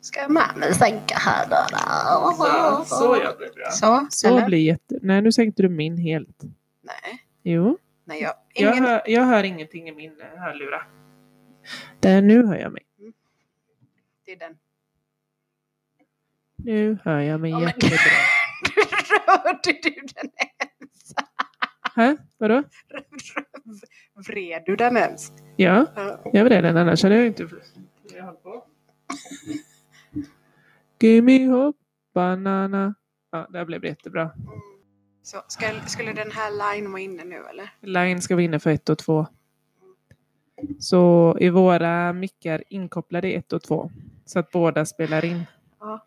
Ska mamma sänka här då. Så, så gör det. Så, Så eller? blir jätte... Nej, nu sänkte du min helt. Nej, Jo. nej jag, Jag ingen... hör, jag hör ingenting i min eh, hörlura. Där, nu hör jag mig. Det är den. Nu hör jag mig Ja, men- jättebra. Rörde du den ens? Hä? Vadå? Vred du den ens? Ja, Ja. jag var den annars hade jag inte... Jag höll på. Give me hope, banana. Ja, det här blev jättebra. Så, ska, skulle den här line vara inne nu eller? Line ska vara inne för ett och två. Så är våra mickar inkopplade i ett och två. Så att båda spelar in. Ja.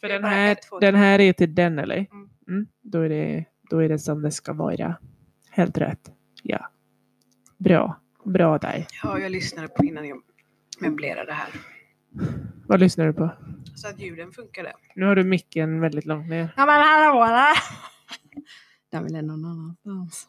För Det den här, ett, två, den här är till den eller? Mm. Mm, då, är det, då är det som det ska vara. Helt rätt. Ja. Bra. Bra där. Ja, jag lyssnade på innan jag möblerade här. Vad lyssnar du på? Så att ljuden funkade. Nu har du micken väldigt långt ner. Ja men hallå där! Den vill någon annanstans.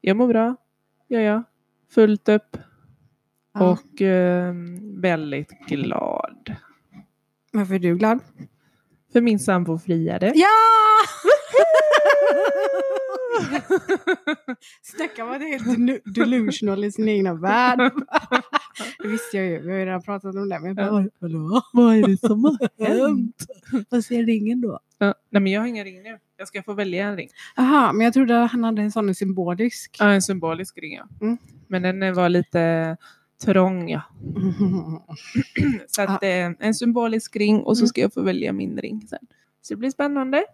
Jag mår bra. Ja, ja. Fullt upp. Ja. Och eh, väldigt glad. Varför är du glad? För min sambo friade. Ja! Snacka om att det är helt delu- delusional i sin egna värld. Det visste jag ju, vi har ju redan pratat om det. Men jag bara, hallå? Vad är det som har hänt? Vad säger ringen då? Ja, nej, men jag har ingen ring nu. Jag ska få välja en ring. Jaha, men jag trodde att han hade en sån symbolisk. Ja, en symbolisk ring ja. Mm. Men den eh, var lite trång ja. Så att, eh, en symbolisk ring och så Mm. ska jag få välja min ring sen. Så det blir spännande.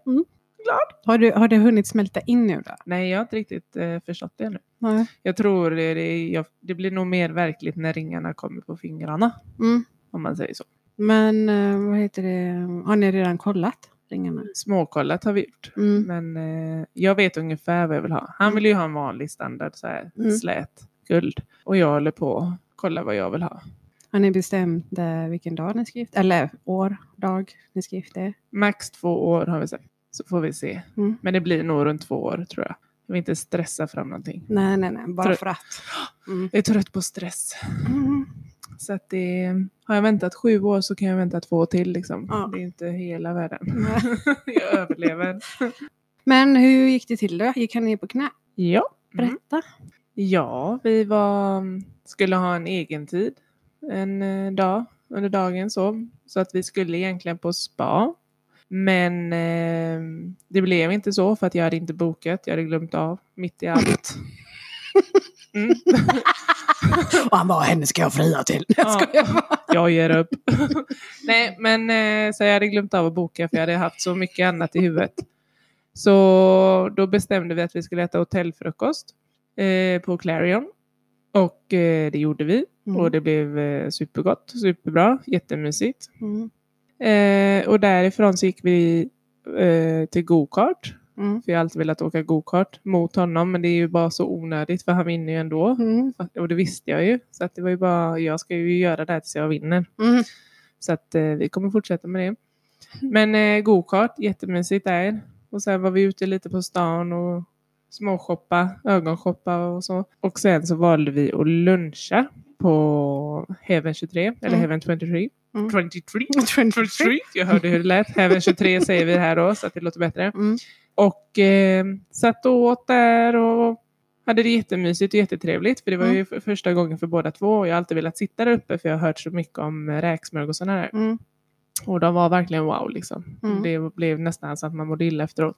Har, du, har det hunnit smälta in nu då? Nej, jag har inte riktigt eh, förstått det ännu. Nej. Jag tror det, det, jag, det blir nog mer verkligt när ringarna kommer på fingrarna. Mm. Om man säger så. Men eh, vad heter det? Har ni redan kollat ringarna? Småkollat har vi gjort. Mm. Men eh, jag vet ungefär vad jag vill ha. Han vill ju ha en vanlig standard så här, Mm. slät guld. Och jag håller på att kolla vad jag vill ha. Har ni bestämt eh, vilken dag ni ska gifta Eller år, dag ni ska gifta er? Max två år har vi sagt. Så får vi se. Mm. Men det blir nog runt två år tror jag. Jag vill inte stressa fram någonting. Nej, nej, nej. Bara Tror- för att. Mm. Jag är trött på stress. Mm. Så att det, har jag väntat sju år så kan jag vänta två till. Liksom. Ja. Det är inte hela världen. Jag överlever. Men hur gick det till då? Gick han ner på knä? Ja. Mm. Berätta. Ja, vi var, skulle ha en egen tid en eh, dag under dagen så. Så att vi skulle egentligen på spa. Men eh, det blev inte så för att jag hade inte bokat. Jag hade glömt av mitt i allt. Mm. Och han bara, henne ska jag fria till. Jag Ja. Jag ger upp. Nej, men eh, så jag hade glömt av att boka för jag hade haft så mycket annat i huvudet. Så då bestämde vi att vi skulle äta hotellfrukost eh, på Clarion. Och eh, det gjorde vi. Mm. Och det blev eh, supergott, superbra, jättemysigt. Mm. Eh, och därifrån så gick vi eh, till go-kart. Mm. För jag har alltid velat åka go-kart mot honom. Men det är ju bara så onödigt för han vinner ju ändå. Mm. Och det visste jag ju. Så att det var ju bara, jag ska ju göra det här tills jag vinner. Mm. Så att eh, vi kommer fortsätta med det. Men eh, go-kart, jättemysigt där. Och sen var vi ute lite på stan och småshoppa, ögonshoppa och så. Och sen så valde vi att luncha på Heaven 23, eller Mm. Heaven 23. Mm. 23. 23. 23. Jag hörde hur det lät. Heaven 23 säger vi här då, så att det låter bättre. Mm. Och eh, satt och åt där och hade det jättemysigt och jättetrevligt. För det var Mm. ju för första gången för båda två. Och jag har alltid velat sitta där uppe för jag har hört så mycket om räksmörgåsarna där. Mm. Och de var verkligen wow liksom. Mm. Det blev nästan så att man mådde illa efteråt.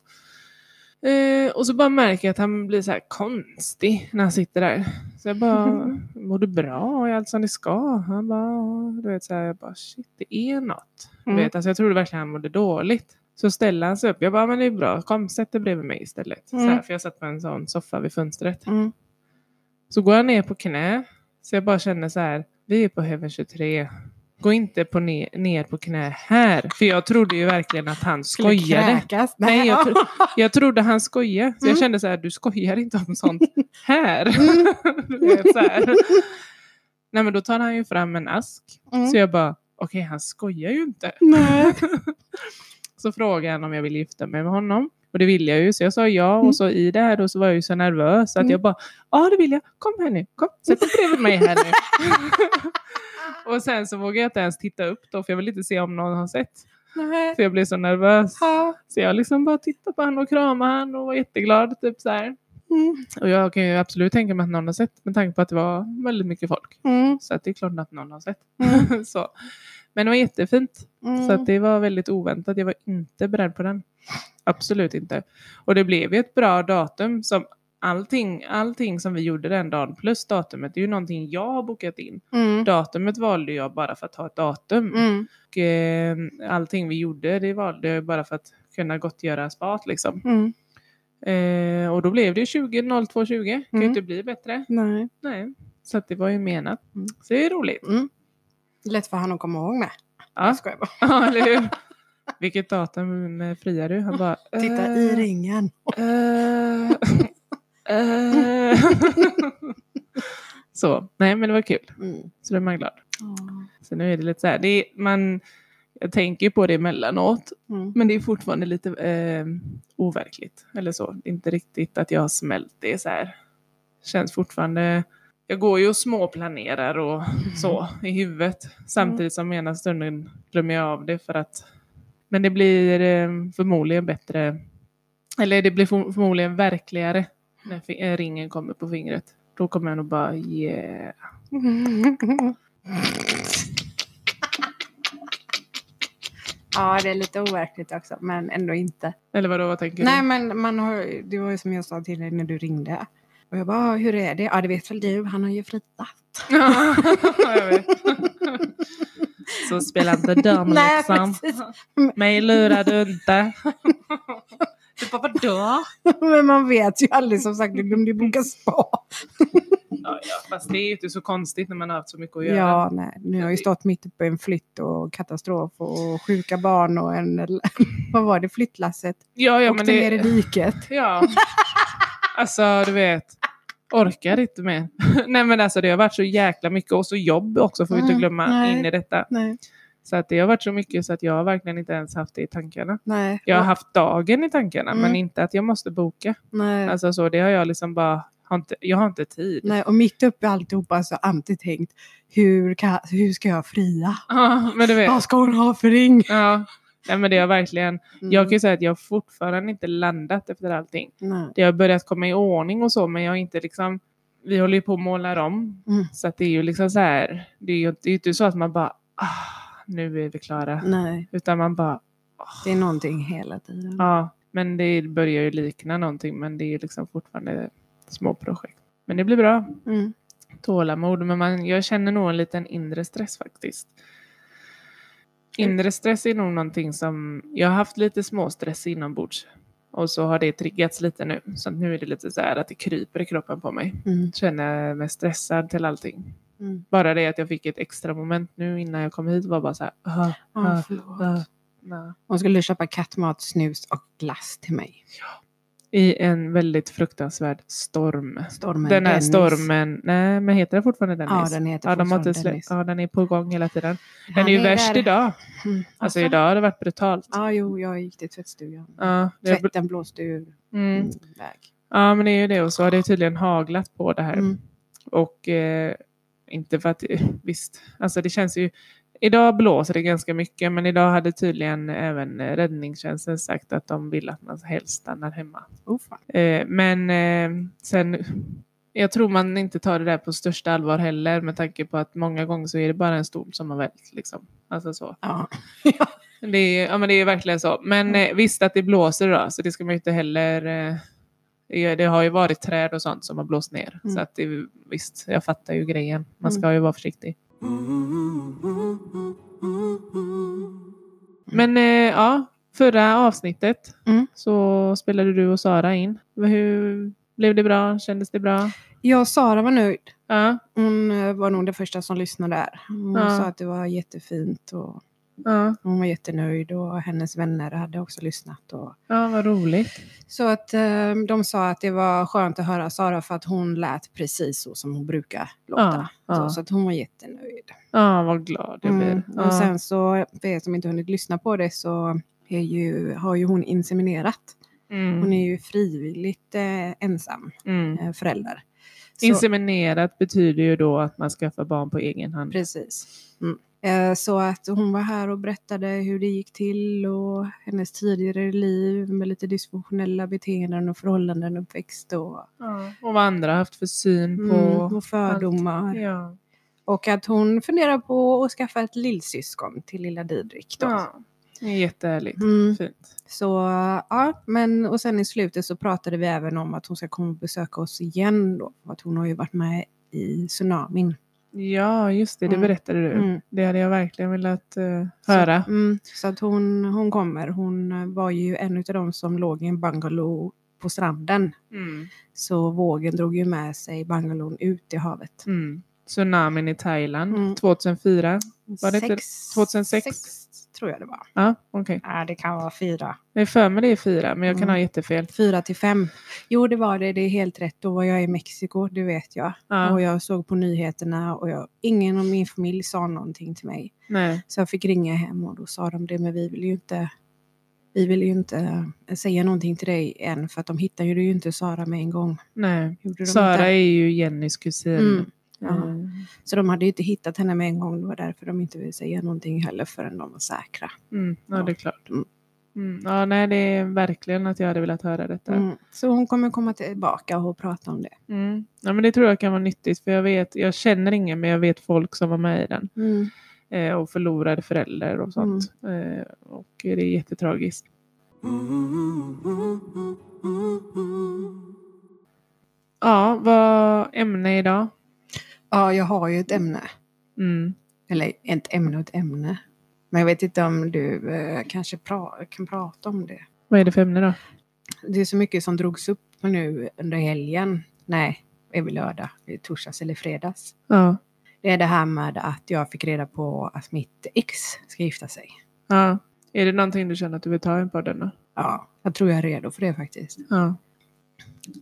Eh, och så bara märker jag att han blir så konstig när han sitter där. Så jag bara, mår du bra? Är allt som det ska? Han bara, du vet så här, jag bara shit det är något. Du Mm. vet, alltså, jag trodde verkligen han mådde dåligt. Så ställer han sig upp. Jag bara, men det är bra. Kom, sätt dig bredvid mig istället. Så Mm. här, för jag satt på en sån soffa vid fönstret. Mm. Så går jag ner på knä. Så jag bara känner så här, vi är på Heaven 23. Gå inte på ner, ner på knä här. För jag trodde ju verkligen att han Skulle skojade. kräkas. Nej, jag, tro, jag trodde han skojade. Så jag Mm. kände så här, du skojar inte om sånt här. Mm. Vet, så här. Nej men då tar han ju fram en ask. Mm. Så jag bara, okej han skojar ju inte. Nej. Så frågade han om jag ville gifta mig med honom. Och det ville jag ju, så jag sa ja. Mm. Och så i det här då så var jag ju så nervös att Mm. jag bara, ja det vill jag. Kom här nu, kom, sätt dig bredvid mig här nu. och sen så vågade jag inte ens titta upp då, för jag ville inte se om någon har sett. Nej. För jag blev så nervös. Ja. Så jag liksom bara tittade på honom och kramade honom och var jätteglad. Typ så här. Mm. Och jag kan ju absolut tänka mig att någon har sett med tanke på att det var väldigt mycket folk. Mm. Så att det är klart att någon har sett. Mm. så. Men det var jättefint. Mm. Så att det var väldigt oväntat. Jag var inte beredd på den. Absolut inte. Och det blev ju ett bra datum. Som allting, allting som vi gjorde den dagen plus datumet det är ju någonting jag har bokat in. Mm. Datumet valde jag bara för att ha ett datum. Mm. Och eh, allting vi gjorde det valde jag bara för att kunna gottgöra spat liksom. Mm. Eh, och då blev det ju 20 02 20. Kan ju Mm. inte bli bättre. Nej. Nej. Så det var ju menat. Mm. Så det är roligt. Mm. Lätt för han att komma ihåg med. Ja, Jag skojar bara. ja eller hur? Vilket datum eh, friar du? Han bara... Titta eh, i ringen. eh, eh. så, nej men det var kul. Mm. Så då är man glad. Så nu är det lite så här, det är, man, jag tänker på det emellanåt. Mm. Men det är fortfarande lite eh, overkligt. Eller så. Är inte riktigt att jag har smält det så här. Känns fortfarande... Jag går ju och småplanerar och så i huvudet. Samtidigt som ena stunden glömmer jag av det för att... Men det blir eh, förmodligen bättre... Eller det blir för- förmodligen verkligare när eh, ringen kommer på fingret. Då kommer jag nog bara yeah. Ja, det är lite overkligt också, men ändå inte. Eller vadå, vad tänker Nej, du? men man har, det var ju som jag sa till dig när du ringde. Och jag bara, "Ah, hur är det? Ja, det vet väl du, han har ju fritat. Ja, jag vet. Så spela inte dum Nej, liksom. Mig lurar du inte. Du bara vadå? Men man vet ju aldrig, som sagt, du glömde ju boka spa. Ja, ja, fast det är ju inte så konstigt när man har haft så mycket att göra. Ja, nej, nu har jag ju stått mitt uppe i en flytt och katastrof och sjuka barn och en, vad var det, flyttlasset. ja, ja Åkte men ner i det... diket. Ja. Alltså, du vet. Orkar inte mer. Nej men alltså det har varit så jäkla mycket och så jobb också får vi inte Mm, glömma nej. in i detta. Nej, Så att det har varit så mycket så att jag har verkligen inte ens haft det i tankarna. nej. Jag har haft dagen i tankarna Mm. men inte att jag måste boka. nej. Alltså så det har jag liksom bara, har inte, jag har inte tid. Nej, och mitt uppe i alltihopa så har alltid tänkt, hur, kan, hur ska jag fria? Ja, men du vet. Vad ska hon ha för ring? Ja. Nej men det har verkligen, Mm. jag kan ju säga att jag fortfarande inte landat efter allting. Nej. Det har börjat komma i ordning och så men jag har inte liksom, vi håller ju på att måla om. Mm. Så att det är ju liksom så här, det är ju det är ju inte så att man bara, ah, nu är vi klara. Nej, Utan man bara, det är någonting hela tiden. ja. Men det börjar ju likna någonting men det är ju liksom fortfarande små projekt. Men det blir bra. Mm. Tålamod. Men man, jag känner nog en liten inre stress faktiskt. Inre stress är nog någonting som, jag har haft lite småstress inombords. Och så har det triggats lite nu. Så nu är det lite så här att det kryper i kroppen på mig. Mm. Känner mig stressad till allting. Mm. Bara det att jag fick ett extra moment nu innan jag kom hit var bara så här. Ja, ah, förlåt. ah, nej. Hon skulle köpa kattmat, snus och glass till mig. I en väldigt fruktansvärd storm. Stormen Den här Dennis. stormen, nej men heter den fortfarande Dennis? Ja, den heter Ja, de fortfarande Dennis. ja, den är på gång hela tiden. Den Han är ju är värst där. idag. Mm. Alltså Varför? idag har det varit brutalt. Ja, jo, jag gick till tvättstugan. Ja, Tvätten blåste ur mm. mm. väg. ja, men det är ju det. Och så har det tydligen haglat på det här. Mm. Och eh, inte för att, visst, alltså det känns ju, Idag blåser det ganska mycket men idag hade tydligen även räddningstjänsten sagt att de vill att man helst stannar hemma. Oh. Eh, men eh, sen, jag tror man inte tar det där på största allvar heller med tanke på att många gånger så är det bara en stol som har vält. Liksom. Alltså så. Ja. Det är, ja, men det är verkligen så. Men eh, visst att det blåser då, så det ska man ju inte heller... Eh, det- har ju varit träd och sånt som har blåst ner. Mm. Så att det, visst, jag fattar ju grejen. Man ska Mm. ju vara försiktig. Men eh, ja, förra avsnittet Mm. så spelade du och Sara in. Hur blev det bra? Kändes det bra? Jag och Sara var nöjd. Ja, Hon eh, var nog den första som lyssnade där. Hon Ja. sa att det var jättefint och ja, hon var jättenöjd och hennes vänner hade också lyssnat. Och... ja vad roligt. Så att eh, de sa att det var skönt att höra Sara för att hon lät precis så som hon brukar låta. Ja, Så, ja. så att hon var jättenöjd. Ja, vad glad jag blir. Mm. Och sen så, för er som inte hunnit lyssna på det så ju, har ju hon inseminerat. mm. Hon är ju frivilligt eh, ensam mm. eh, förälder. Så, Inseminerat betyder ju då att man skaffar barn på egen hand. Precis. Mm. Eh, Så att hon var här och berättade hur det gick till och hennes tidigare liv med lite dysfunktionella beteenden och förhållanden uppväxt och, Ja. Och vad andra haft för syn på... mm, och fördomar. Ja. Och att hon funderar på att skaffa ett lillsyskon till lilla Didrik. Då. ja. Det är jättehärligt. Mm. Fint. Så ja, men och sen i slutet så pratade vi även om att hon ska komma och besöka oss igen då. För Att hon har ju varit med i tsunamin. Ja, just det. Det Mm. berättade du. Mm. Det hade jag verkligen velat eh, höra. Så, mm, så att hon, hon kommer. Hon eh, var ju en av de som låg i en bungalow på stranden. Mm. Så vågen drog ju med sig bungalown ut i havet. Mm. Tsunamin i Thailand Mm. 2004. Var det inte Sex- 2006? sex tror jag det var. Ja, okej. Nej, det kan vara fyra. Jag är för mig det är fyra, men jag kan Mm. ha jättefel. Fyra till fem. Jo, det var det. Det är helt rätt. Då var jag i Mexiko, det vet jag. Ja. Och jag såg på nyheterna och jag, ingen av min familj sa någonting till mig. Nej. Så jag fick ringa hem och då sa de det, men vi vill ju inte vi vill ju inte eh, säga någonting till dig än för att de hittade ju inte Sara med en gång. Nej. Sara inte? är ju Jennys kusin. Mm. Mm. Så de hade ju inte hittat henne med en gång. Det var därför de inte ville säga någonting heller förrän de var säkra. Mm. Ja, Ja. det är klart. Mm. Mm. Ja, nej, det är verkligen att jag hade velat höra detta. Mm. Så hon kommer komma tillbaka och prata om det. Mm. Ja, men det tror jag kan vara nyttigt för jag vet, jag känner ingen men jag vet folk som var med i den Mm. eh, och förlorade föräldrar och sånt. Eh, och det är jättetragiskt. Ja, vad ämne idag? Ja, jag har ju ett ämne. Mm. Eller ett ämne och ett ämne. Men jag vet inte om du eh, kanske pra- kan prata om det. Vad är det för ämne då? Det är så mycket som drogs upp nu under helgen. Nej, är väl lördag, det torsdags eller fredags. Ja. Det är det här med att jag fick reda på att mitt ex ska gifta sig. ja. Är det någonting du känner att du vill ta in på den då? Ja, jag tror jag är redo för det faktiskt. Ja.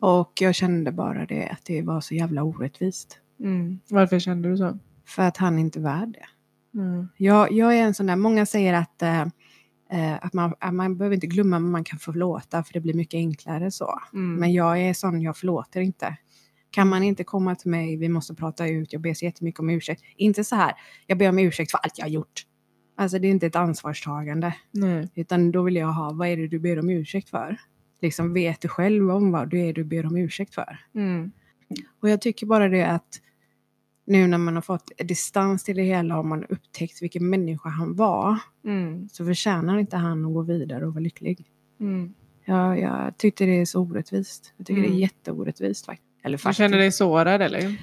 Och jag kände bara det att det var så jävla orättvist. Mm. Varför kände du så? För att han inte värd det. Mm. Jag, jag är en sån där, många säger att, eh, eh, att, man, att man behöver inte glömma men man kan förlåta för det blir mycket enklare så. Mm. Men jag är sån, jag förlåter inte. Kan man inte komma till mig, vi måste prata ut, jag ber så jättemycket om ursäkt. Inte så här, jag ber om ursäkt för allt jag har gjort. Alltså det är inte ett ansvarstagande. Nej. Utan då vill jag ha, vad är det du ber om ursäkt för? Liksom vet du själv om vad det är du ber om ursäkt för? Mm. Och jag tycker bara det att nu när man har fått distans till det hela och man har upptäckt vilken människa han var Mm. så förtjänar inte han att gå vidare och vara lycklig. Mm. Jag, jag tyckte det är så orättvist. Jag tycker det Mm. är jätteorättvist faktiskt. Eller Du faktiskt. känner dig sårad eller?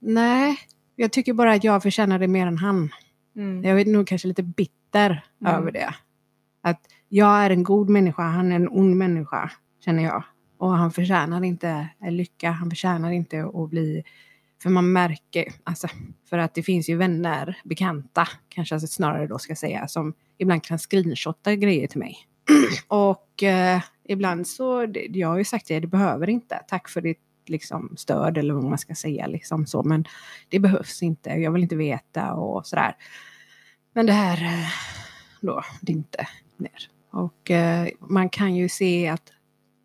Nej, jag tycker bara att jag förtjänar det mer än han. Mm. Jag är nog kanske lite bitter Mm. över det. Att jag är en god människa, han är en ond människa, känner jag. Och han förtjänar inte lycka, han förtjänar inte att bli... För man märker, alltså, för att det finns ju vänner, bekanta, kanske jag snarare då ska säga, som ibland kan screenshotta grejer till mig. och eh, ibland så, jag har ju sagt det, det behöver inte. Tack för ditt liksom, stöd eller vad man ska säga. Liksom, så. Men det behövs inte, jag vill inte veta och sådär. Men det här eh, då, det inte ner. Och eh, man kan ju se att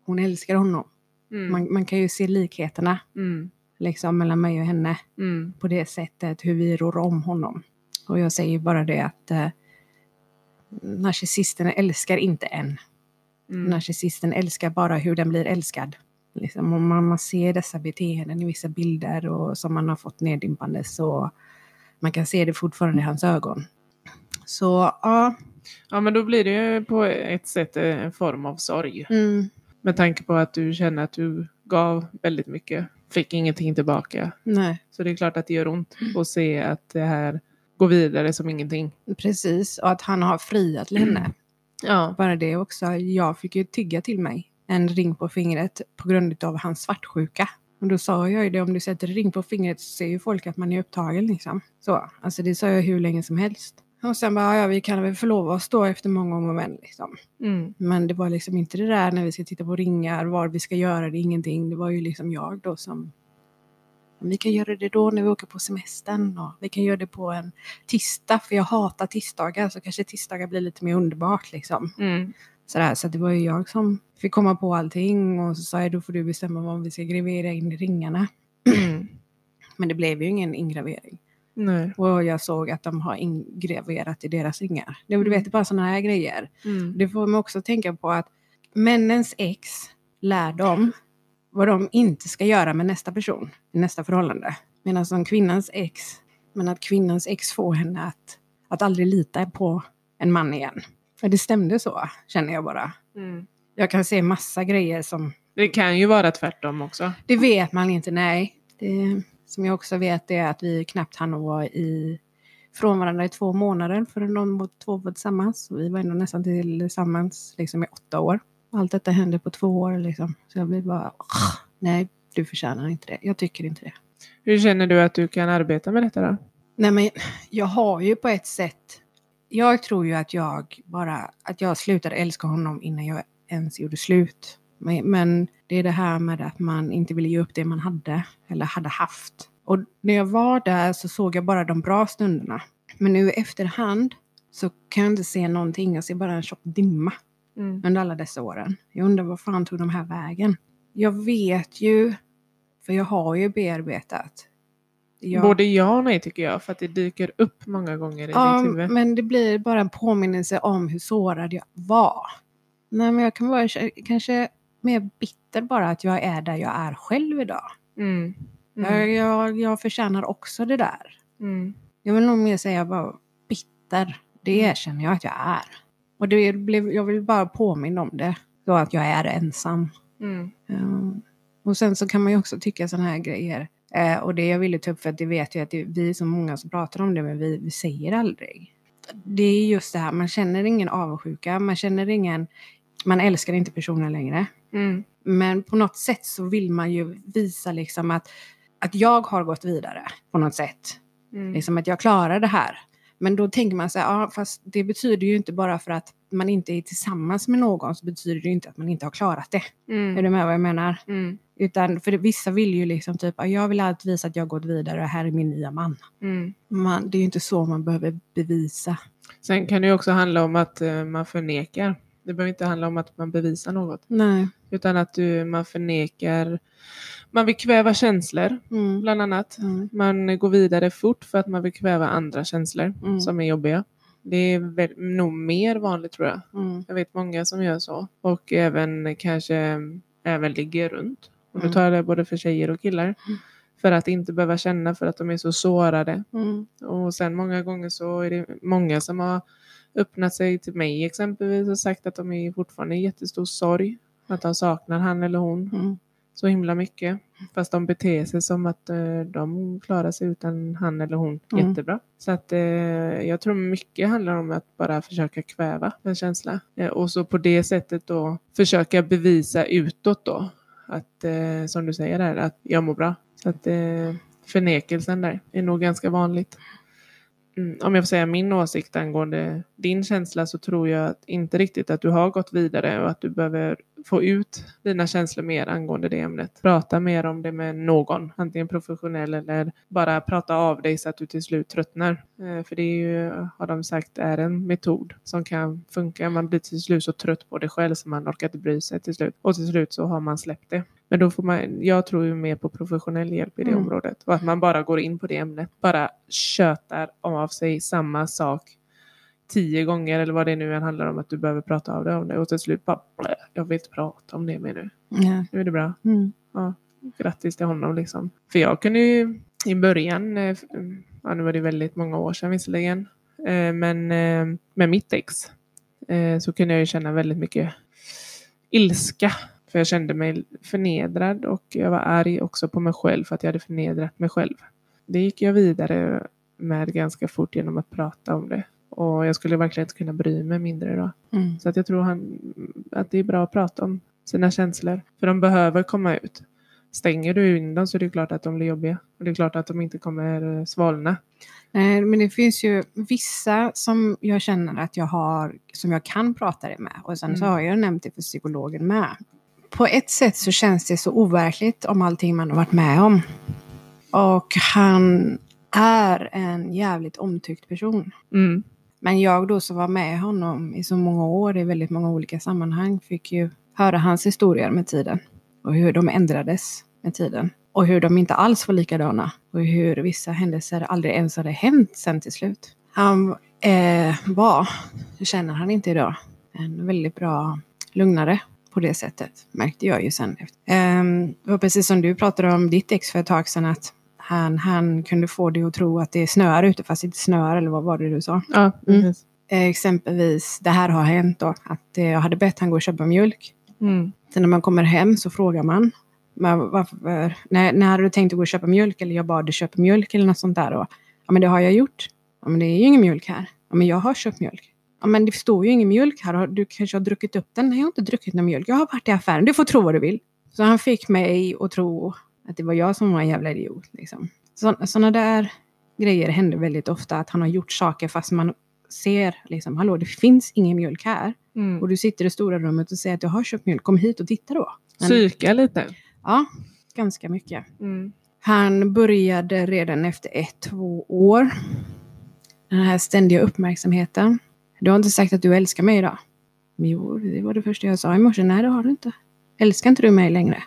hon älskar honom. Mm. Man, man kan ju se likheterna Mm. Liksom mellan mig och henne Mm. på det sättet hur vi rår om honom. Och jag säger bara det att eh, narcissisten älskar inte en. Mm. Narcissisten älskar bara hur den blir älskad. Liksom, om man, man ser dessa beteenden i vissa bilder och som man har fått neddimpande så man kan se det fortfarande i hans ögon. Så ja, Ja, men då blir det ju på ett sätt en form av sorg. mm, Med tanke på att du känner att du gav väldigt mycket, fick ingenting tillbaka. nej, Så det är klart att det gör ont att se att det här går vidare som ingenting. precis. Och att han har friat till henne. Ja. Bara det också. Jag fick ju tygga till mig en ring på fingret på grund av hans svartsjuka. Och då sa jag ju det, om du sätter ring på fingret så ser ju folk att man är upptagen liksom. Så, alltså det sa jag hur länge som helst. Och sen bara, ja vi kan väl förlova oss då efter många om och men liksom. Mm. Men det var liksom inte det där när vi ska titta på ringar, var vi ska göra det, ingenting. Det var ju liksom jag då som... Vi kan göra det då när vi åker på semestern och vi kan göra det på en tisdag för jag hatar tisdagar så kanske tisdagar blir lite mer underbart liksom. Mm. Sådär, så det var ju jag som fick komma på allting och så sa jag då får du bestämma om vi ska gravera in ringarna. Mm. Men det blev ju ingen ingravering. Nej. Och jag såg att de har ingraverat i deras ringar. Det, du vet, bara sådana här grejer. Mm. Det får man också tänka på att männens ex lär dem vad de inte ska göra med nästa person nästa förhållande. Medan som kvinnans ex, men att kvinnans ex får henne att, att aldrig lita på en man igen. För det stämde så, känner jag bara. Mm. Jag kan se massa grejer som, Det kan ju vara tvärtom också. det vet man inte, nej. Det, som jag också vet är att vi knappt hann att vara i, från varandra i två månader förrän de var två var tillsammans. Och vi var ändå nästan tillsammans liksom, i åtta år. Allt detta hände på två år liksom. Så jag blir bara, "Åh, nej, du förtjänar inte det. Jag tycker inte det. Hur känner du att du kan arbeta med detta då? Nej men jag har ju på ett sätt, jag tror ju att jag bara, att jag slutade älska honom innan jag ens gjorde slut. Men, det är det här med att man inte ville ge upp det man hade eller hade haft. Och när jag var där så såg jag bara de bra stunderna. Men nu i efterhand så kan jag inte se någonting, jag ser bara en tjock dimma Mm. under alla dessa åren. Jag undrar vad fan tog de här vägen? Jag vet ju, för jag har ju bearbetat. Jag- Både ja och nej tycker jag, för att det dyker upp många gånger i Ja, ditt huvud. men det blir bara en påminnelse om hur sårad jag var. Nej, men jag kan vara kanske mer bitter bara att jag är där jag är själv idag. Mm. Jag, Mm. jag, jag förtjänar också det där. Mm. Jag vill nog mer säga bara bitter. Det Mm. erkänner jag att jag är. Och det blev, jag vill bara påminna om det. Så att jag är ensam. Um, och sen så kan man ju också tycka sådana här grejer. Eh, och det jag ville ta upp för att det vet jag att det, vi är så många som pratar om det men vi, vi säger aldrig. Det är just det här, man känner ingen avundsjuka, man känner ingen, man älskar inte personen längre. Mm. Men på något sätt så vill man ju visa liksom att, att jag har gått vidare på något sätt. Mm. Liksom att jag klarar det här. Men då tänker man så här, ja fast det betyder ju inte bara för att man inte är tillsammans med någon så betyder det ju inte att man inte har klarat det. Är Mm. du med vad jag menar? Mm. Utan för vissa vill ju liksom typ, "Ja, jag vill alltid visa att jag har gått vidare och här är min nya man. Mm. man. Det är ju inte så man behöver bevisa. Sen kan det ju också handla om att eh, man förnekar. Det behöver inte handla om att man bevisar något. Nej. Utan att du, man förnekar. Man vill kväva känslor, Mm. bland annat. Mm. Man går vidare fort för att man vill kväva andra känslor Mm. som är jobbiga. Det är väl, nog mer vanligt tror jag. Mm. Jag vet många som gör så. Och även kanske även ligger runt. Och nu Mm. tar jag det både för tjejer och killar. För att inte behöva känna för att de är så sårade. Mm. Och sen många gånger så är det många som har öppnat sig till mig exempelvis och sagt att de är fortfarande i jättestor sorg. Att de saknar han eller hon Mm. så himla mycket. Fast de beter sig som att eh, de klarar sig utan han eller hon Mm. jättebra. Så att eh, jag tror mycket handlar om att bara försöka kväva en känsla. Eh, och så på det sättet då försöka bevisa utåt då. Att eh, som du säger där, att jag mår bra. Så att eh, förnekelsen där är nog ganska vanligt. Mm, om jag får säga min åsikt angående din känsla så tror jag att inte riktigt att du har gått vidare och att du behöver få ut dina känslor mer angående det ämnet. Prata mer om det med någon, antingen professionell eller bara prata av dig så att du till slut tröttnar. Eh, för det är ju, har de sagt, är en metod som kan funka. Man blir till slut så trött på det själv så man orkar inte bry sig till slut. Och till slut så har man släppt det. Men då får man, jag tror ju mer på professionell hjälp i det Mm. området. Och att man bara går in på det ämnet. Bara tjötar av sig samma sak tio gånger eller vad det nu än handlar om att du behöver prata av dig om det. Och till slut bara, "Blä, jag vill inte prata om det mer nu. Ja. Nu är det bra. Mm. Ja, grattis till honom liksom. För jag kunde ju i början, eh, ja nu var det väldigt många år sedan visserligen, eh, men eh, med mitt ex så kunde jag ju känna väldigt mycket ilska. För jag kände mig förnedrad och jag var arg också på mig själv för att jag hade förnedrat mig själv. Det gick jag vidare med ganska fort genom att prata om det. Och jag skulle verkligen inte kunna bry mig mindre då. Mm. Så att jag tror han, att det är bra att prata om sina känslor. För de behöver komma ut. Stänger du in dem så är det klart att de blir jobbiga. Och det är klart att de inte kommer eh, svalna. Nej, men det finns ju vissa som jag känner att jag har, som jag kan prata det med. Och sen så Mm. har jag nämnt det för psykologen med. På ett sätt så känns det så overkligt om allting man har varit med om. Och han är en jävligt omtyckt person. Mm. Men jag då som var med honom i så många år i väldigt många olika sammanhang fick ju höra hans historier med tiden. Och hur de ändrades med tiden. Och hur de inte alls var likadana. Och hur vissa händelser aldrig ens hade hänt sen till slut. Han eh, var, det känner han inte idag, en väldigt bra lugnare på det sättet. Märkte jag ju sen. Eh, det var precis som du pratade om ditt ex för ett tag sedan. Att han, han kunde få dig att tro att det snöar ute fast det inte snöar. Eller vad var det du sa? Ja, Mm. Eh, exempelvis, det här har hänt då, att eh, jag hade bett han gå och köpa mjölk. Mm. Sen när man kommer hem så frågar man, men varför, när, när hade du tänkt att gå och köpa mjölk? Eller jag bad dig köpa mjölk eller något sånt där. Då. Ja men det har jag gjort. Ja men det är ju ingen mjölk här. Ja men jag har köpt mjölk. Ja men det står ju ingen mjölk här. Du kanske har druckit upp den? Nej jag har inte druckit någon mjölk. Jag har varit i affären. Du får tro vad du vill. Så han fick mig att tro att det var jag som var en jävla idiot. Liksom. Sådana där grejer händer väldigt ofta. Att han har gjort saker fast man ser liksom, hallå det finns ingen mjölk här. Mm. Och du sitter i stora rummet och säger att jag har köpt mjölk, kom hit och titta då. Men, Psyka lite. ja, ganska mycket. Mm. Han började redan efter ett, två år. Den här ständiga uppmärksamheten. Du har inte sagt att du älskar mig idag. Jo, det var det första jag sa i morse. Nej, det har du inte. Älskar inte du mig längre?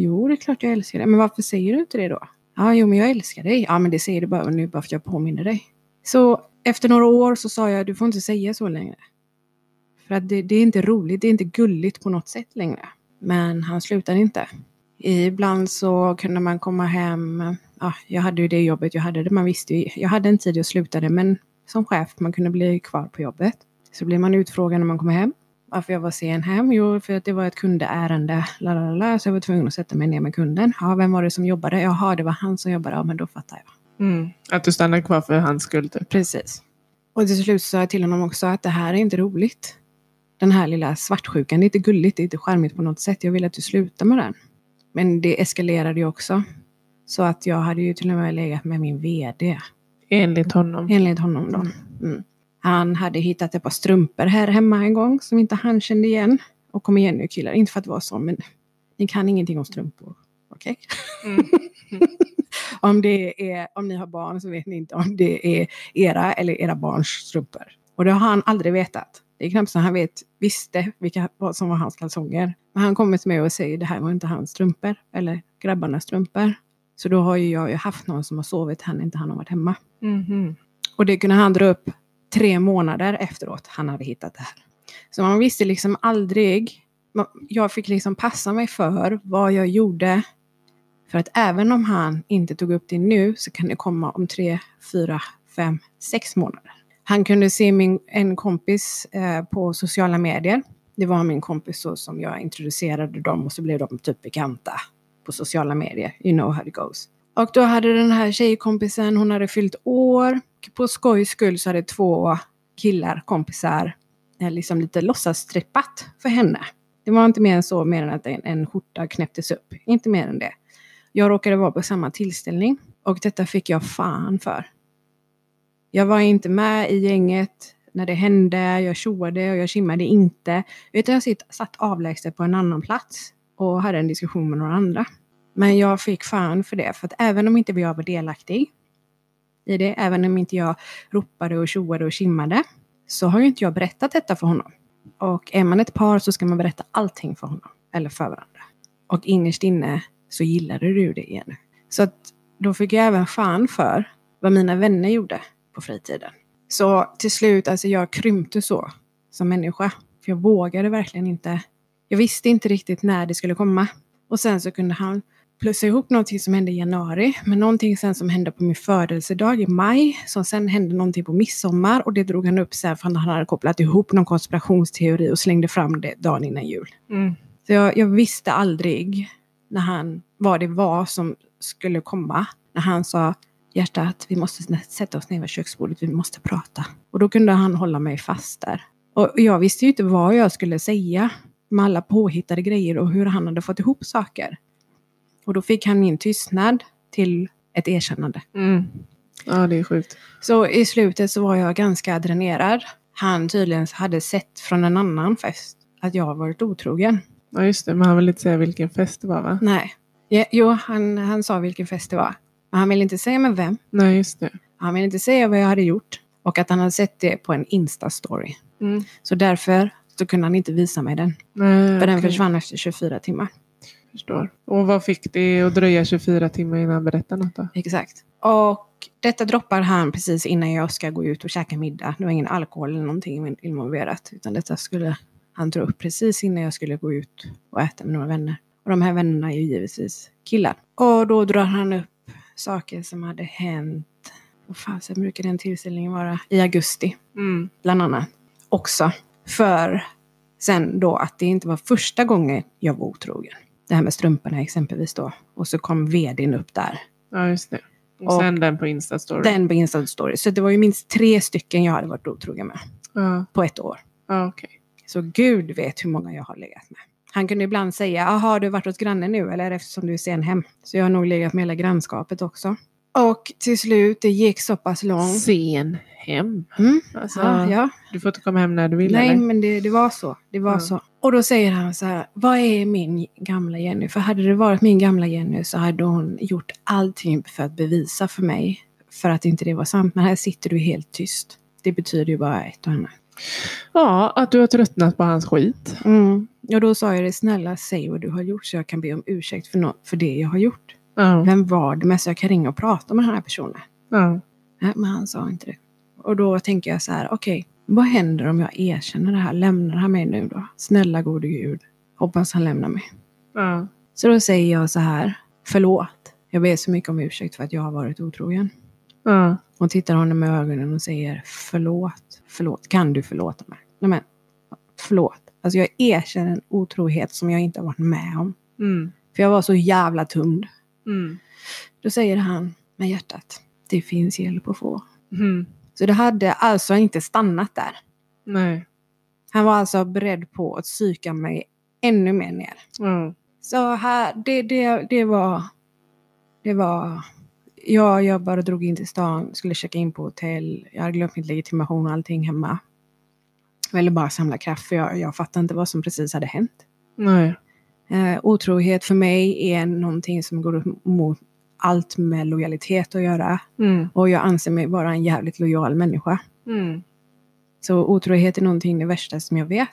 Jo, det är klart jag älskar dig. Men varför säger du inte det då? Ja, jo, men jag älskar dig. Ja, men det säger du bara nu bara för att jag påminner dig. Så efter några år så sa jag, du får inte säga så längre. För att det, det är inte roligt, det är inte gulligt på något sätt längre. Men han slutade inte. Ibland så kunde man komma hem, ja, jag hade ju det jobbet jag hade, det man visste ju, jag hade en tid jag slutade men som chef man kunde bli kvar på jobbet. Så blev man utfrågad när man kom hem. Varför jag var sen hem? Jo, för att det var ett kundärende. Lalala, så jag var tvungen att sätta mig ner med kunden. Ja, vem var det som jobbade? Jaha, det var han som jobbade. Ja, men då fattar jag. Mm. Att du stannar kvar för hans skull. Typ. Precis. Och till slut sa jag till honom också att det här är inte roligt. Den här lilla svartsjukan, det är inte gulligt, det är inte charmigt på något sätt. Jag vill att du slutar med den. Men det eskalerade ju också. Så att jag hade ju till och med legat med min VD. Enligt honom. Enligt honom då. Mm. Han hade hittat ett par strumpor här hemma en gång som inte han kände igen. Och kom igen nu killar, inte för att vara så men ni kan ingenting om strumpor. Okej? Mm. om, det är, om ni har barn så vet ni inte om det är era eller era barns strumpor. Och det har han aldrig vetat. Det är knappt så han vet, visste vilka vad som var hans kalsonger. Men han kommer till mig och säger det här var inte hans strumpor. Eller grabbarnas strumpor. Så då har ju jag ju haft någon som har sovit här när inte han har varit hemma. Mhm. Och det kunde han dra upp tre månader efteråt han hade hittat det här. Så man visste liksom aldrig. Jag fick liksom passa mig för vad jag gjorde. För att även om han inte tog upp det nu så kan det komma om tre, fyra, fem, sex månader. Han kunde se min, en kompis eh, på sociala medier. Det var min kompis så som jag introducerade dem och så blev de typ bekanta på sociala medier. You know how it goes. Och då hade den här tjejkompisen, hon hade fyllt år. På skojs skull så hade två killar, kompisar, eh, liksom lite låtsasstrippat för henne. Det var inte mer än så, mer än att en, en skjorta knäpptes upp. Inte mer än det. Jag råkade vara på samma tillställning och detta fick jag fan för. Jag var inte med i gänget när det hände, jag tjoade och jag kimmade inte. Utan jag satt avlägset på en annan plats och hade en diskussion med några andra. Men jag fick fan för det, för att även om inte jag var delaktig i det, även om inte jag ropade och tjoade och kimmade, så har ju inte jag berättat detta för honom. Och är man ett par så ska man berätta allting för honom, eller för varandra. Och innerst inne så gillade du det igen. Så att då fick jag även fan för vad mina vänner gjorde på fritiden. Så till slut, alltså jag krympte så som människa. För jag vågade verkligen inte. Jag visste inte riktigt när det skulle komma. Och sen så kunde han plussa ihop någonting som hände i januari, men någonting sen som hände på min födelsedag i maj, som sen hände någonting på midsommar och det drog han upp sen för han hade kopplat ihop någon konspirationsteori och slängde fram det dagen innan jul. Mm. Så jag, jag visste aldrig när han, vad det var som skulle komma. När han sa hjärtat, vi måste sätta oss ner vid köksbordet, vi måste prata. Och då kunde han hålla mig fast där. Och jag visste ju inte vad jag skulle säga med alla påhittade grejer och hur han hade fått ihop saker. Och då fick han min tystnad till ett erkännande. Mm. Ja, det är sjukt. Så i slutet så var jag ganska dränerad. Han tydligen hade sett från en annan fest att jag varit otrogen. Ja, just det. Men han vill inte säga vilken fest det var, va? Nej. Ja, jo, han, han sa vilken fest det var. Men han ville inte säga med vem. Nej, just det. Han ville inte säga vad jag hade gjort. Och att han hade sett det på en Insta-story. Mm. Så därför så kunde han inte visa mig den. Nej, För den okej. försvann efter 24 timmar. Förstår. Och vad fick det att dröja 24 timmar innan han berättade något då? Exakt. Och detta droppar han precis innan jag ska gå ut och käka middag. Det var ingen alkohol eller någonting involverat. Utan detta skulle han dra upp precis innan jag skulle gå ut och äta med några vänner. Och de här vännerna är ju givetvis killar. Och då drar han upp saker som hade hänt. Vad fan så brukar den tillställningen vara? I augusti, Mm. bland annat. Också. För sen då att det inte var första gången jag var otrogen. Det här med strumporna exempelvis då. Och så kom vdn upp där. Ja, just det. Och, Och- sen den på Insta-story. Den på Insta Story. Så det var ju minst tre stycken jag hade varit otrogen med Ja, på ett år. ja okej. Så Gud vet hur många jag har legat med. Han kunde ibland säga, jaha, har du varit hos grannen nu eller eftersom du är sen hem. Så jag har nog legat med hela grannskapet också. Och till slut, det gick så pass långt. Sen hem. Mm. Alltså, Ja, ja. Du får inte komma hem när du vill Nej, eller? men det, det var så. Det var Ja. så. Och då säger han så här, vad är min gamla Jenny? För hade det varit min gamla Jenny så hade hon gjort allting för att bevisa för mig. För att inte det var sant. Men här sitter du helt tyst. Det betyder ju bara ett och annat. Ja, att du har tröttnat på hans skit. Mm. Och då sa jag det, snälla säg vad du har gjort så jag kan be om ursäkt för, nå- för det jag har gjort. Ja. Vem var det med så jag kan ringa och prata med den här personen? ja. Nej, men han sa inte det. Och då tänker jag så här, okej, vad händer om jag erkänner det här? Lämnar han mig nu då? Snälla gode gud, hoppas han lämnar mig. ja. Så då säger jag så här, förlåt. Jag ber så mycket om ursäkt för att jag har varit otrogen. ja. Och tittar honom i ögonen och säger förlåt, förlåt, kan du förlåta mig? Nej men, förlåt. Alltså jag erkänner en otrohet som jag inte har varit med om. Mm. För jag var så jävla tumd. Mm. Då säger han med hjärtat, det finns hjälp att få. Mm. Så det hade alltså inte stannat där. Nej. Han var alltså beredd på att psyka mig ännu mer ner. Ja. Så här, det, det, det var... Det var... Ja, jag bara drog in till stan, skulle checka in på hotell. Jag hade glömt min legitimation och allting hemma. Jag ville bara samla kraft för jag, jag fattade inte vad som precis hade hänt. Nej. Eh, otrohet för mig är någonting som går mot allt med lojalitet att göra. Mm. Och jag anser mig vara en jävligt lojal människa. Mm. Så otrohet är någonting det värsta som jag vet.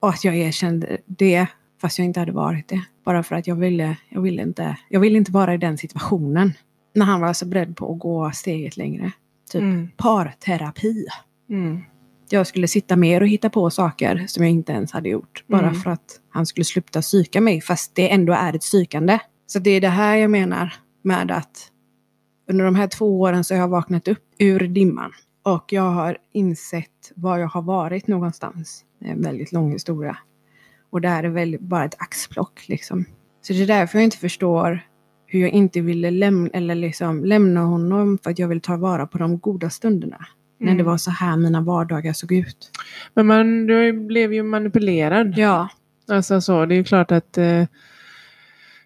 Och att jag erkände det fast jag inte hade varit det. Bara för att jag ville, jag ville, inte, jag ville inte vara i den situationen. När han var så beredd på att gå steget längre. Typ Mm. parterapi. Mm. Jag skulle sitta mer och hitta på saker som jag inte ens hade gjort. Bara Mm. för att han skulle sluta psyka mig. Fast det ändå är ett psykande. Så det är det här jag menar med att under de här två åren så har jag vaknat upp ur dimman. Och jag har insett var jag har varit någonstans. Det är en väldigt lång historia. Och det här är väl bara ett axplock liksom. Så det är därför jag inte förstår hur jag inte ville lämna, eller liksom lämna honom för att jag vill ta vara på de goda stunderna. När Mm. det var så här mina vardagar såg ut. Men man, du blev ju manipulerad. Ja, Alltså så, det är klart att eh,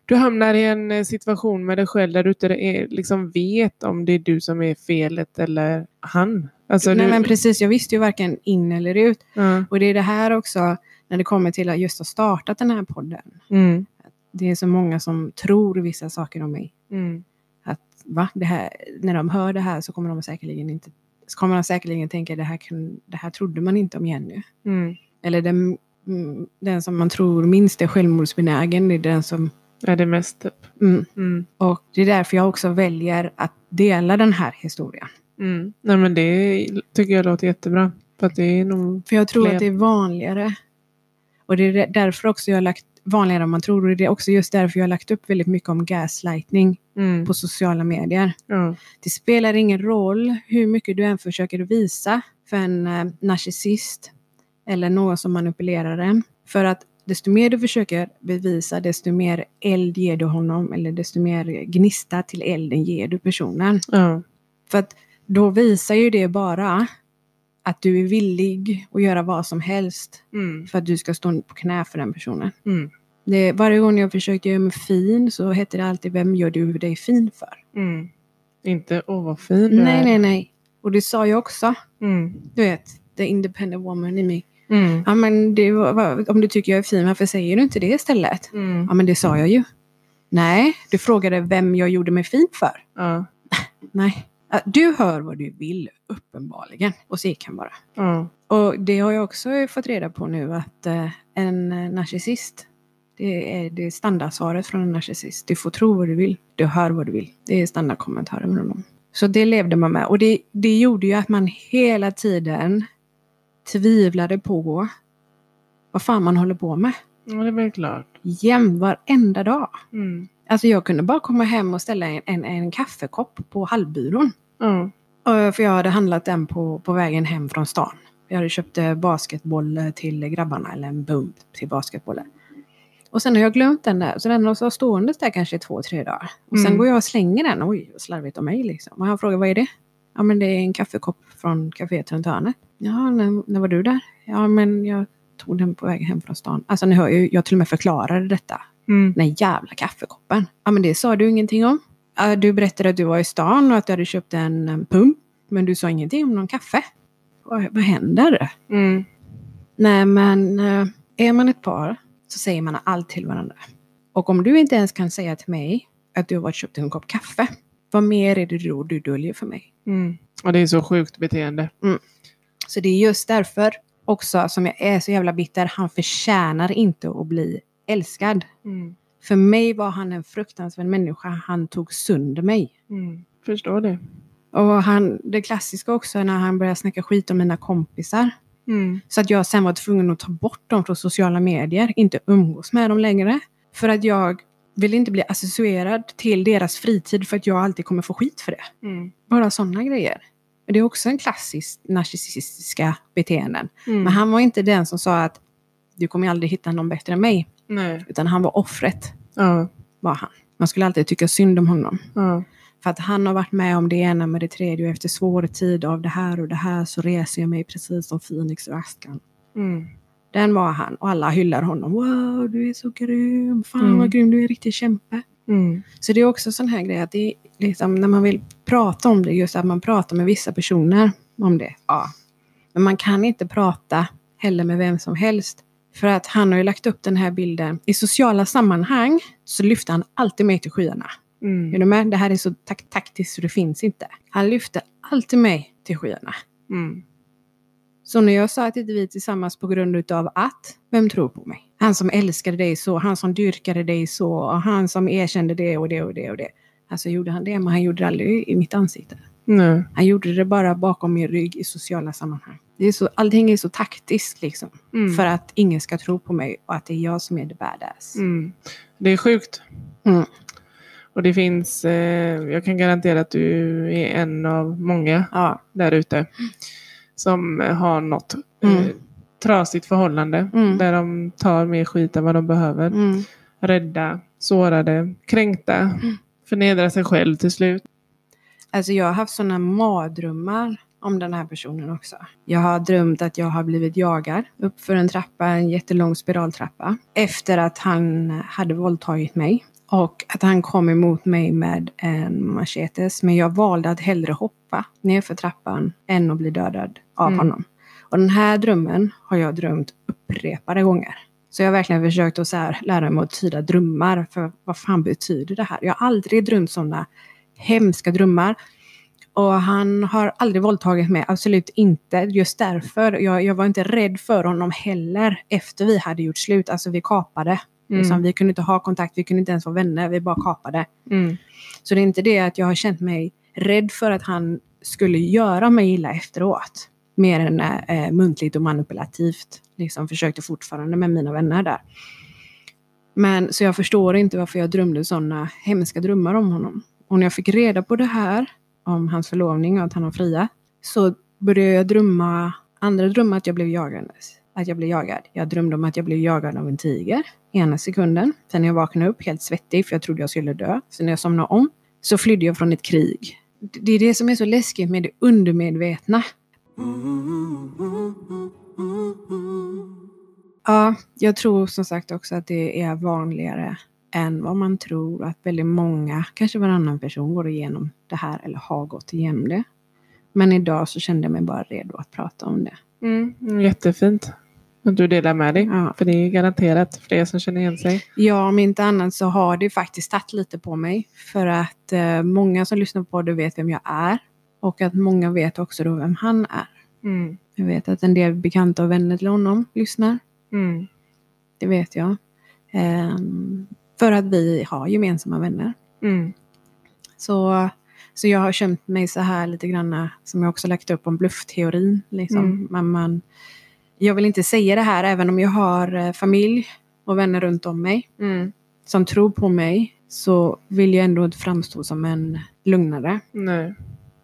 du hamnar i en eh, situation med dig själv där du inte är, liksom vet om det är du som är felet eller han. Alltså, Nej du, men precis, jag visste ju varken in eller ut. ja, Och det är det här också, när det kommer till att just ha startat den här podden. mm, Det är så många som tror vissa saker om mig. mm, Att va, det här, när de hör det här så kommer de säkerligen inte så kommer de säkerligen tänka det här, kan, det här trodde man inte om Jenny. mm. Eller den, mm, den som man tror minst är självmordsbenägen, är den som... Är det mest typ? Mm. Mm, Och det är därför jag också väljer att dela den här historien. mm. Nej men det tycker jag låter jättebra. För att det är nog... För jag tror Fler. att det är vanligare. Och det är därför också jag har lagt vanligare än man tror. Och det är också just därför jag har lagt upp väldigt mycket om gaslightning Mm, på sociala medier. ja, Det spelar ingen roll hur mycket du än försöker visa för en eh, narcissist eller någon som manipulerar en. För att desto mer du försöker bevisa, desto mer eld ger du honom eller desto mer gnista till elden ger du personen. ja, För att då visar ju det bara att du är villig att göra vad som helst mm, för att du ska stå på knä för den personen. mm, Det, varje gång jag försökte göra mig fin så hette det alltid Vem gör du dig fin för? mm. Inte åh vad fin du Nej, är. nej, nej. Och det sa jag också. Mm, Du vet, the independent woman i mig. mm, Ja, men det, om du tycker jag är fin, varför säger du inte det istället? mm, Ja, men det sa jag ju. Nej, du frågade vem jag gjorde mig fin för. ja, Nej. Ja, Du hör vad du vill, uppenbarligen. Och så gick han bara. ja, Och det har jag också fått reda på nu att eh, en eh, narcissist, det är det är standardsvaret från en narcissist. Du får tro vad du vill, du hör vad du vill. Det är standardkommentaren med honom. Så det levde man med. Och det, det gjorde ju att man hela tiden tvivlade på vad fan man håller på med. ja, det är väl klart. Jämt, varenda dag. Mm, Alltså jag kunde bara komma hem och ställa en, en, en kaffekopp på hallbyrån. Eh, För jag hade handlat den på, på vägen hem från stan. Jag hade köpt eh, basketboll eh, till grabbarna, eller en bump till basketbollen. Och sen har jag glömt den där, så den har stående där kanske två, tre dagar. Och sen Mm. går jag och slänger den. Oj, vad slarvigt av mig liksom. Och han frågar, vad är det? Ja, men det är en kaffekopp från kaféet runt hörnet. Ja, när, när var du där? Ja, men jag tog den på väg hem från stan. Alltså ni hör ju, jag till och med förklarade detta. mm, Den jävla kaffekoppen. Ja, men det sa du ingenting om. Du berättade att du var i stan och att du hade köpt en pump. Men du sa ingenting om någon kaffe. Vad, vad händer? mm, Nej, men eh, är man ett par så säger man allt till varandra. Och om du inte ens kan säga till mig att du har varit köpt en kopp kaffe. Vad mer är det då du döljer för mig? mm. Och det är så sjukt beteende. Så det är just därför också som jag är så jävla bitter. Han förtjänar inte att bli älskad. Mm, För mig var han en fruktansvärd människa. Han tog sönder mig. mm. Förstår det. Och han, det klassiska också när han började snacka skit om mina kompisar. Mm, Så att jag sen var tvungen att ta bort dem från sociala medier. Inte umgås med dem längre. För att jag vill inte bli associerad till deras fritid för att jag alltid kommer få skit för det. mm, Bara sådana grejer. Det är också en klassisk narcissistiska beteenden. mm. Men han var inte den som sa att du kommer aldrig hitta någon bättre än mig. Nej. Utan han var offret. Ja, Var han. Man skulle alltid tycka synd om honom. ja, För att han har varit med om det ena med det tredje och efter svår tid av det här och det här så reser jag mig precis som Phoenix ur askan. mm, Den var han och alla hyllar honom. Wow, du är så grym. Fan Mm. vad grym, du är en riktig kämpe. mm, Så det är också sån här grej att det är liksom, när man vill prata om det, just att man pratar med vissa personer om det. Ja. Men man kan inte prata heller med vem som helst. För att han har ju lagt upp den här bilden. I sociala sammanhang så lyfter han alltid mig till skyarna. Är mm, du med? Det här är så tak- taktiskt så det finns inte. Han lyfte alltid mig till skyarna. mm, Så när jag sa att inte vi är tillsammans på grund utav att, vem tror på mig? Han som älskade dig så, han som dyrkade dig så, och han som erkände det och det och det och det. Alltså gjorde han det, men han gjorde det aldrig i mitt ansikte. Nej. Han gjorde det bara bakom min rygg i sociala sammanhang. Det är så, allting är så taktiskt liksom. Mm. För att ingen ska tro på mig och att det är jag som är the badass. Mm. Det är sjukt. Mm. Och det finns, eh, jag kan garantera att du är en av många Ja. där ute som har något eh, Mm. trasigt förhållande Mm. där de tar mer skit än vad de behöver. Mm. Rädda, sårade, kränkta, förnedra sig själv till slut. Alltså jag har haft sådana mardrömmar om den här personen också. Jag har drömt att jag har blivit jagad upp för en trappa, en jättelång spiraltrappa. Efter att han hade våldtagit mig. Och att han kom emot mig med en machetes. Men jag valde att hellre hoppa nerför trappan än att bli dödad av Mm. honom. Och den här drömmen har jag drömt upprepade gånger. Så jag har verkligen försökt att så lära mig att tyda drömmar. För vad fan betyder det här? Jag har aldrig drömt sådana hemska drömmar. Och han har aldrig våldtagit mig, absolut inte. Just därför. Jag, jag var inte rädd för honom heller efter vi hade gjort slut. Alltså vi kapade. Liksom, Mm. vi kunde inte ha kontakt, vi kunde inte ens vara vänner, vi bara kapade. Mm. Så det är inte det att jag har känt mig rädd för att han skulle göra mig illa efteråt. Mer än eh, muntligt och manipulativt. Liksom försökte fortfarande med mina vänner där. Men så jag förstår inte varför jag drömde sådana hemska drömmar om honom. Och när jag fick reda på det här, om hans förlovning och att han har fria, så började jag drömma andra drömmar att jag blev jagandes. Att jag blev jagad. Jag drömde om att jag blev jagad av en tiger ena sekunden. Sen när jag vaknade upp helt svettig för jag trodde jag skulle dö. Sen när jag somnade om så flydde jag från ett krig. Det är det som är så läskigt med det undermedvetna. Ja, jag tror som sagt också att det är vanligare än vad man tror. Att väldigt många, kanske varannan person, går igenom det här eller har gått igenom det. Men idag så kände jag mig bara redo att prata om det. Mm. Jättefint att du delar med dig. Ja. För det är garanterat fler som känner igen sig. Ja, om inte annat så har det faktiskt tagit lite på mig. För att eh, många som lyssnar på det vet vem jag är. Och att många vet också då vem han är. Mm. Jag vet att en del bekanta och vänner till honom lyssnar. Mm. Det vet jag. Ehm, för att vi har gemensamma vänner. Mm. Så, så jag har känt mig så här lite grann som jag också lagt upp om bluffteorin. Liksom. Mm. Man, man, jag vill inte säga det här även om jag har eh, familj och vänner runt om mig Mm. som tror på mig. Så vill jag ändå inte framstå som en lugnare. Nej.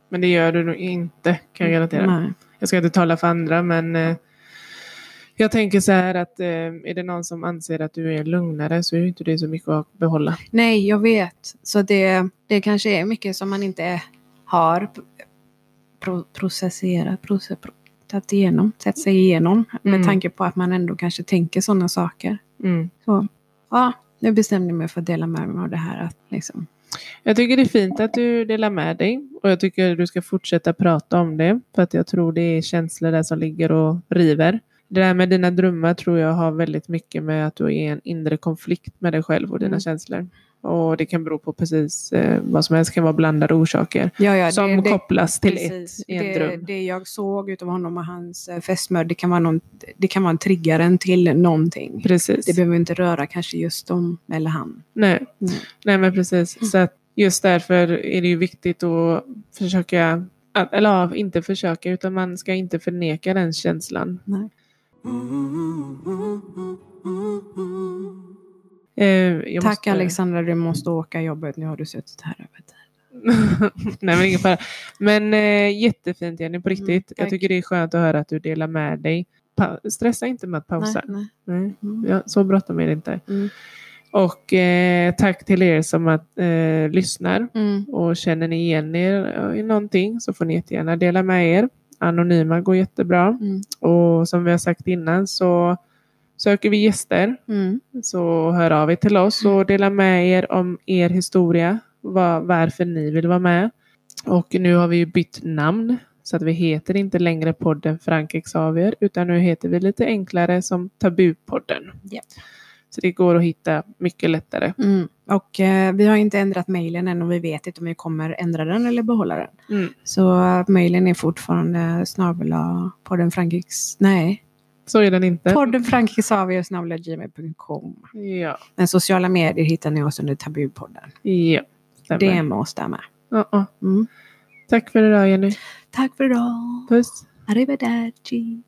Men det gör du nog inte kan jag garantera. Nej. Jag ska inte tala för andra men eh, jag tänker så här att eh, är det någon som anser att du är lugnare så är inte det så mycket att behålla. Nej, jag vet. Så det, det kanske är mycket som man inte har pro, processerat, proce, pro, tagit igenom, sett sig igenom. Med Mm. tanke på att man ändå kanske tänker sådana saker. Mm. Så ja, nu bestämde jag mig för att dela med mig av det här. Att, liksom, Jag tycker det är fint att du delar med dig och jag tycker du ska fortsätta prata om det för att jag tror det är känslor där som ligger och river. Det där med dina drömmar tror jag har väldigt mycket med att du är i en inre konflikt med dig själv och dina Mm. känslor. Och det kan bero på precis eh, vad som helst, kan vara blandade orsaker. ja, ja, som det, det, kopplas till precis. ett i en det, dröm. det jag såg utav honom och hans eh, fästmö, det kan vara, någon, det kan vara en triggaren till någonting. Precis. Det behöver inte röra kanske just dem eller han. Nej. Nej. Nej, men precis. Så att just därför är det ju viktigt att försöka, att, eller ja, inte försöka, utan man ska inte förneka den känslan. Nej. Eh, Tack måste- Alexandra, du måste åka jobbet. Nu har du suttit här över tid. Nej, men ingen fara. Men eh, jättefint Jenny, på riktigt. Mm, jag tycker det är skönt att höra att du delar med dig. Pa- stressa inte med att pausa. Nej, nej. Nej. Mm. Ja, så bråttom är det inte. Mm. Och eh, tack till er som att, eh, lyssnar. Mm. Och känner ni igen er i någonting så får ni jättegärna dela med er. Anonyma går jättebra. Mm. Och som vi har sagt innan så söker vi gäster. Mm. Så hör av er till oss och dela med er om er historia. Var, varför ni vill vara med. Och nu har vi ju bytt namn. Så att vi heter inte längre podden Frank Xavier. Utan nu heter vi lite enklare som Tabupodden. Japp. Så det går att hitta mycket lättare. Mm. Och eh, vi har inte ändrat mejlen än och vi vet inte om vi kommer ändra den eller behålla den. Mm. Så eh, mejlen är fortfarande snabel podden Frankix... Nej. Så är den inte. Podden Frankixavier snabel gmail.com. Ja. Men sociala medier hittar ni oss under Tabupodden. ja. Stämmer. DM oss där med. Ja, ja. Mm. Tack för idag Jenny. Tack för idag. Puss. Arrivederci.